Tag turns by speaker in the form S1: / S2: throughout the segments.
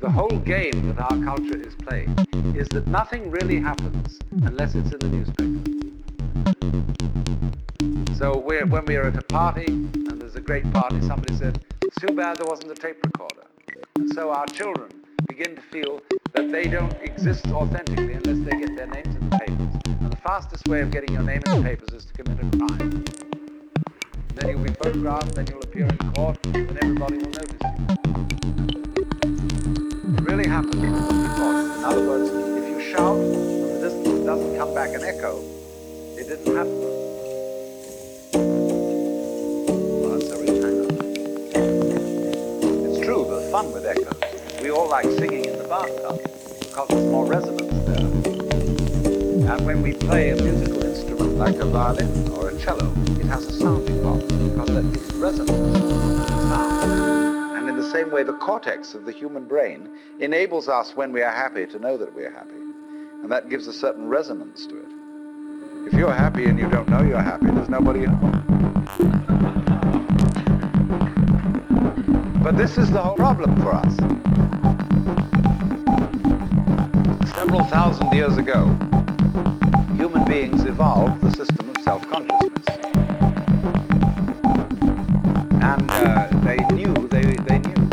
S1: The whole game that our culture is playing is that nothing really happens unless it's in the newspaper. So when we are at a party and there's a great party, somebody said, it's too bad there wasn't a tape recorder. And so our children begin to feel that they don't exist authentically unless they get their names in fastest way of getting your name in the papers is to commit a crime. Then you'll be photographed, then you'll appear in court, and everybody will notice you. It really happens. In other words, if you shout and the distance doesn't come back an echo, it didn't happen. Fun with echoes. We all like singing in the bathtub because there's more resonance there. And when we play a musical instrument like a violin or a cello, it has a sounding box because gives resonance to the sound. And in the same way, the cortex of the human brain enables us when we are happy to know that we are happy. And that gives a certain resonance to it. If you're happy and you don't know you're happy, there's nobody home. But this is the whole problem for us. Several thousand years ago, human beings evolved the system of self-consciousness. And uh, they knew, they, they knew.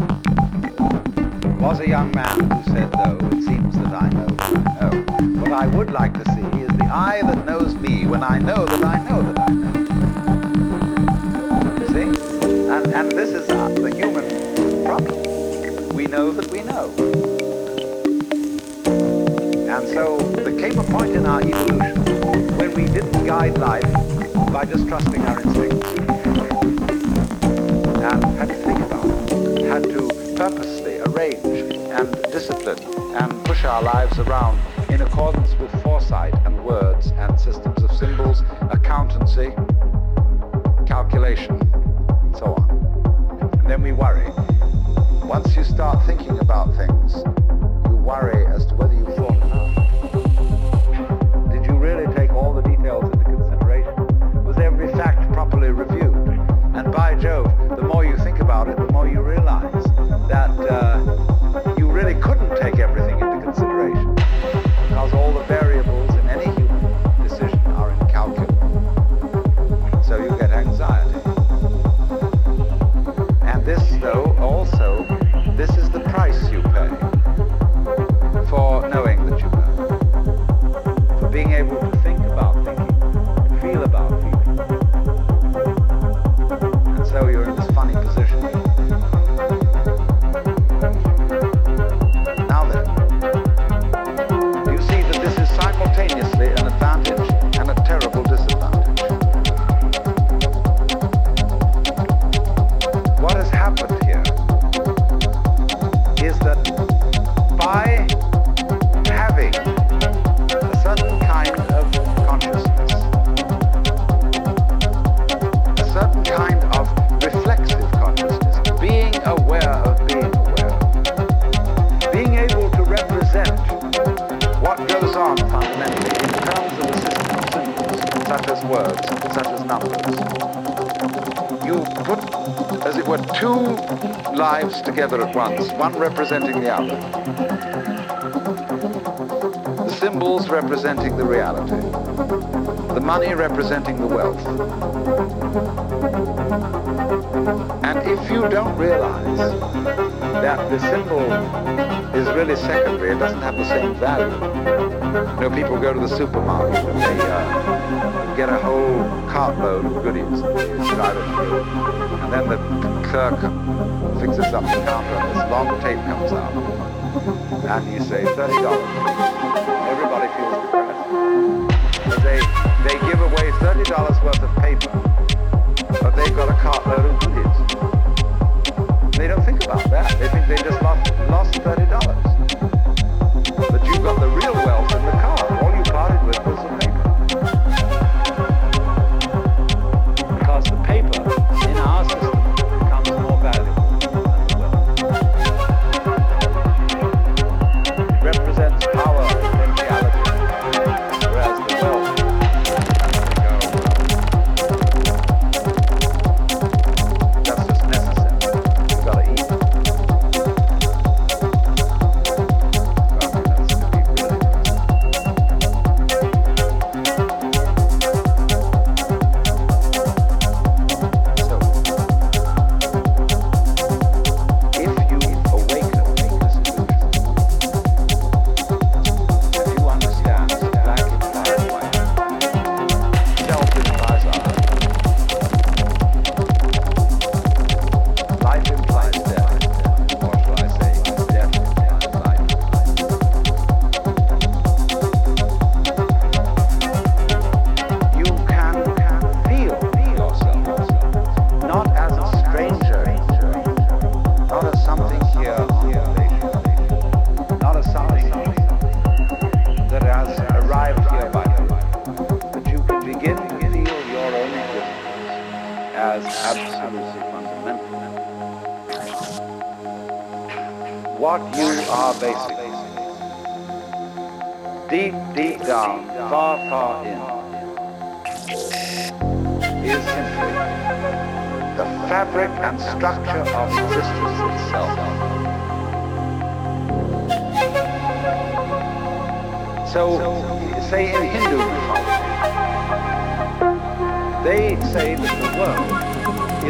S1: There was a young man who said, though, it seems that I know that I know. What I would like to see is the eye that knows me when I know that I know that I know. See? And, and this is the human problem. We know that we know. And so came a point in our evolution when we didn't guide life by just trusting our instincts. And had to think about it. Had to purposely arrange and discipline and push our lives around in accordance with foresight and words and systems of symbols, accountancy, calculation, and so on. And then we worry. Once you start thinking about things, you worry as to whether you thought You put, as it were, two lives together at once, one representing the other. The symbols representing the reality, the money representing the wealth. And if you don't realize that the symbol is really secondary, it doesn't have the same value. You know, people go to the supermarket and they uh, get a whole cartload of goodies and then the clerk fixes up the counter and this long tape comes out. And you say, $30. Everybody feels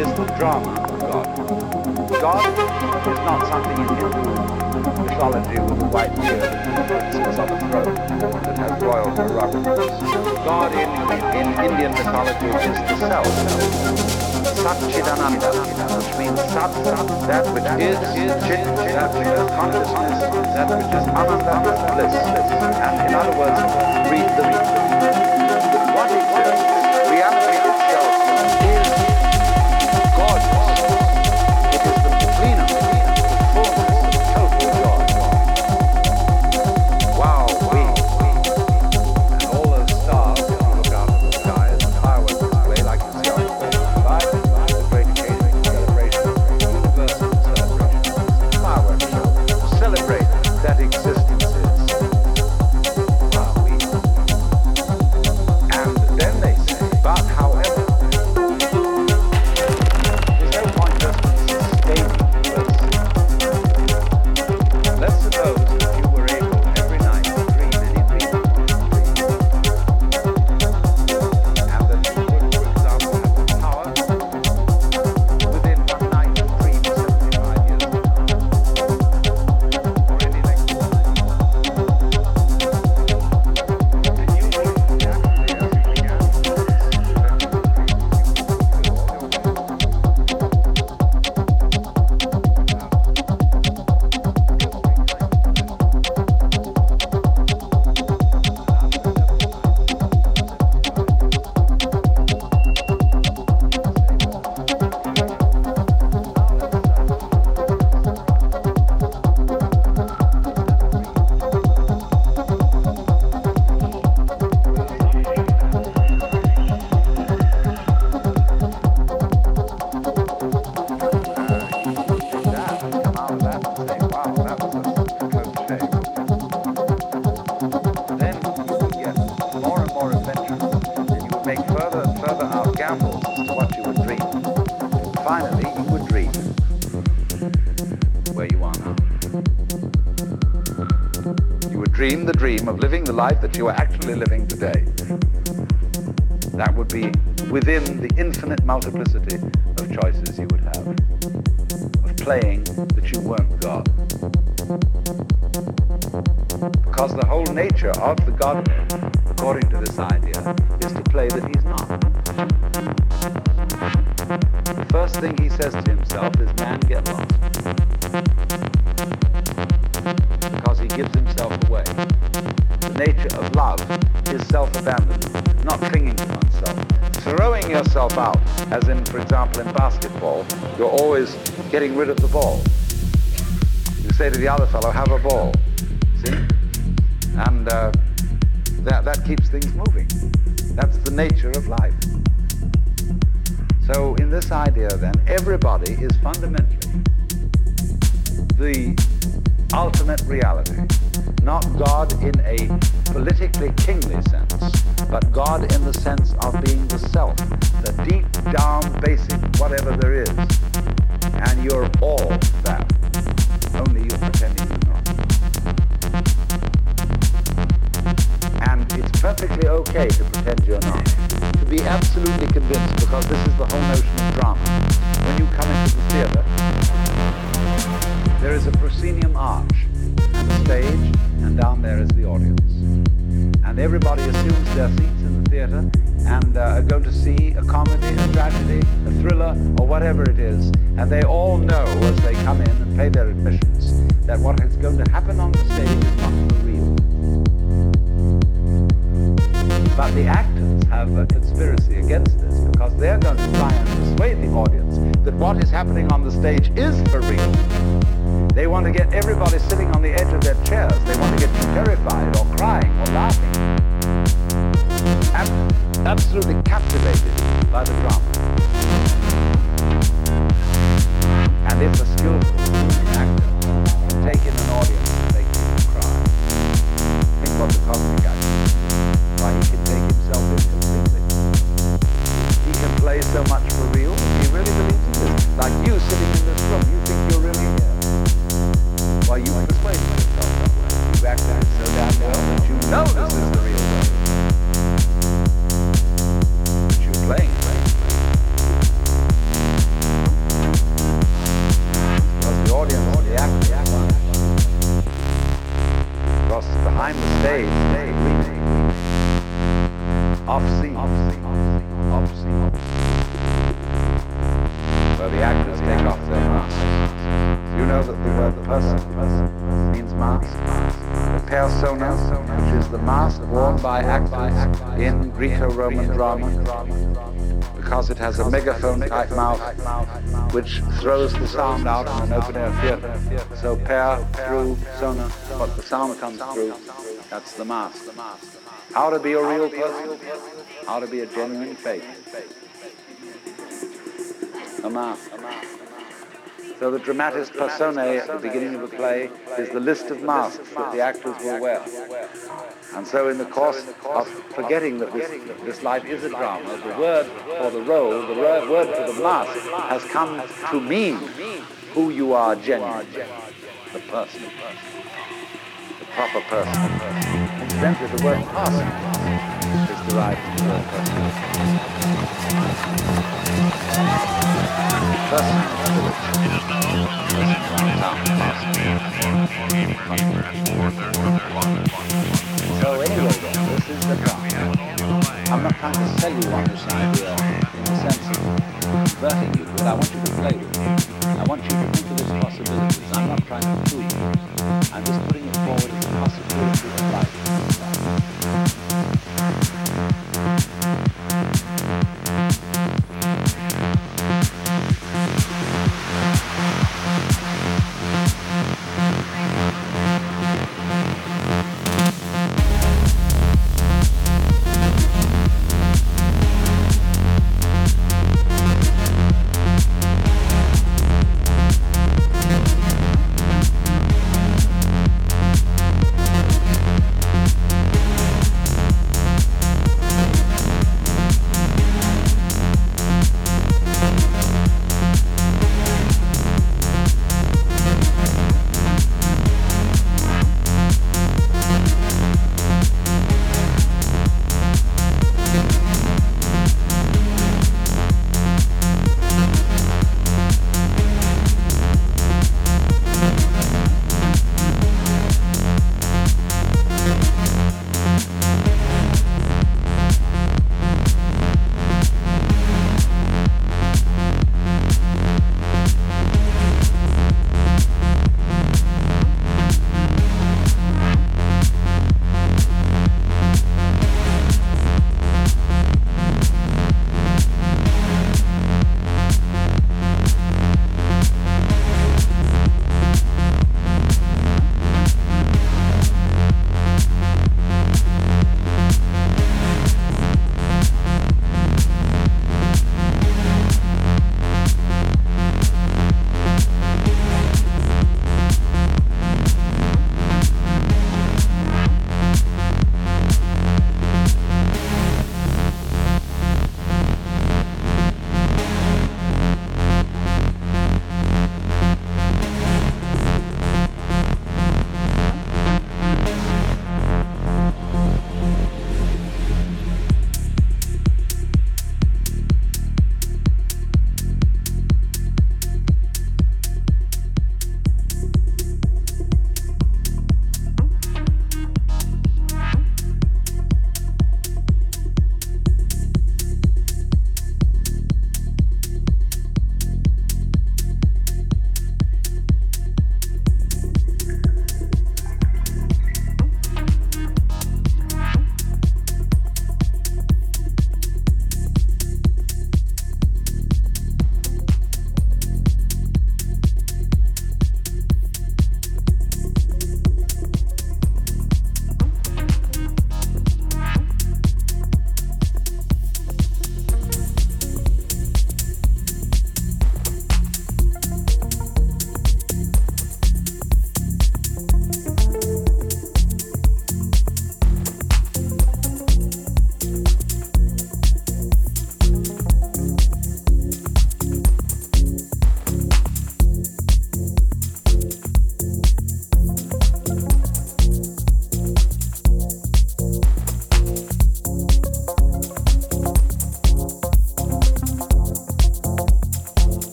S1: is the drama of God. God is not something in Hindu mythology with a white beard and sits on a throne that has royal prerogatives. God in, in Indian mythology is the self. Satchidananda, which means Sat, that which is, Chit, that which is consciousness, that which is Ananda, bliss. And in other words, read the what the life that you are actually living today. That would be within the infinite multiplicity of choices you would have of playing that you weren't God. Because the whole nature of the Godhead, according to this idea, is to play that he's not. The first thing he says to example, in basketball, you're always getting rid of the ball. You say to the other fellow, have a ball. See? And uh, that, that keeps things moving. That's the nature of life. So in this idea then, everybody is fundamentally the ultimate reality. Not God in a politically kingly sense, but God in the sense of being the self, the deep down basic whatever there is. And you're all that. Only you're pretending you're not. And it's perfectly okay to pretend you're not. To be absolutely convinced, because this is the whole notion of drama. When you come into the theater, there is a proscenium arch and a stage, down there is the audience. And everybody assumes their seats in the theater and uh, are going to see a comedy, a tragedy, a thriller, or whatever it is. And they all know as they come in and pay their admissions that what is going to happen on the stage is not for real. But the actors have a conspiracy against this because they're going to try and persuade the audience that what is happening on the stage is for real. They want to get everybody sitting on the edge of their chairs. They want to get terrified or crying or laughing. Ab- absolutely captivated by the drama. And it's a skillful actor. Take in an audience and make people cry. Think what the cosmic guy Why he can take himself in completely. He can play so much. It has a megaphone-type mouth which throws the sound out in an open-air theatre. So per, through, sona, what the sound comes through, that's the mask. How to be a real person, how to be a genuine faith. A mask. So the dramatis personae at the beginning of the play is the list of masks that the actors will wear. And so in the course of forgetting that this, this life is a drama, the word for the role, the word for the mask, has come to mean who you are genuinely, the personal person, the proper person. Incidentally, the word person is derived from the word person. So anyway, this is the drama. I'm not trying to sell you on this idea in the sense of converting you, but I want you to play with it. I want you to think of its possibilities. I'm not trying to prove it. I'm just putting it forward as a possibility of life.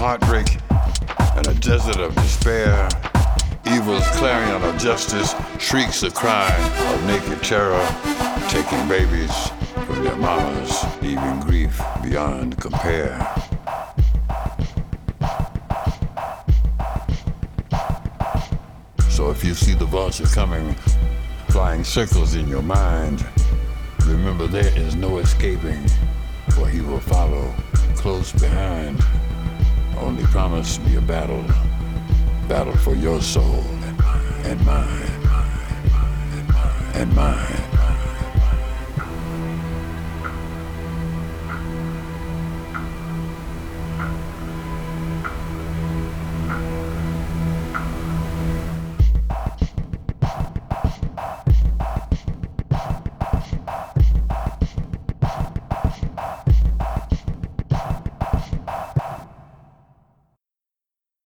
S2: Heartbreak and a desert of despair, evil's clarion of justice shrieks a cry of naked terror, taking babies from their mamas, leaving grief beyond compare. So if you see the vulture coming, flying circles in your mind, remember there is no escaping, for he will follow close behind. Only promise me a battle, battle for your soul and mine, and mine, and mine.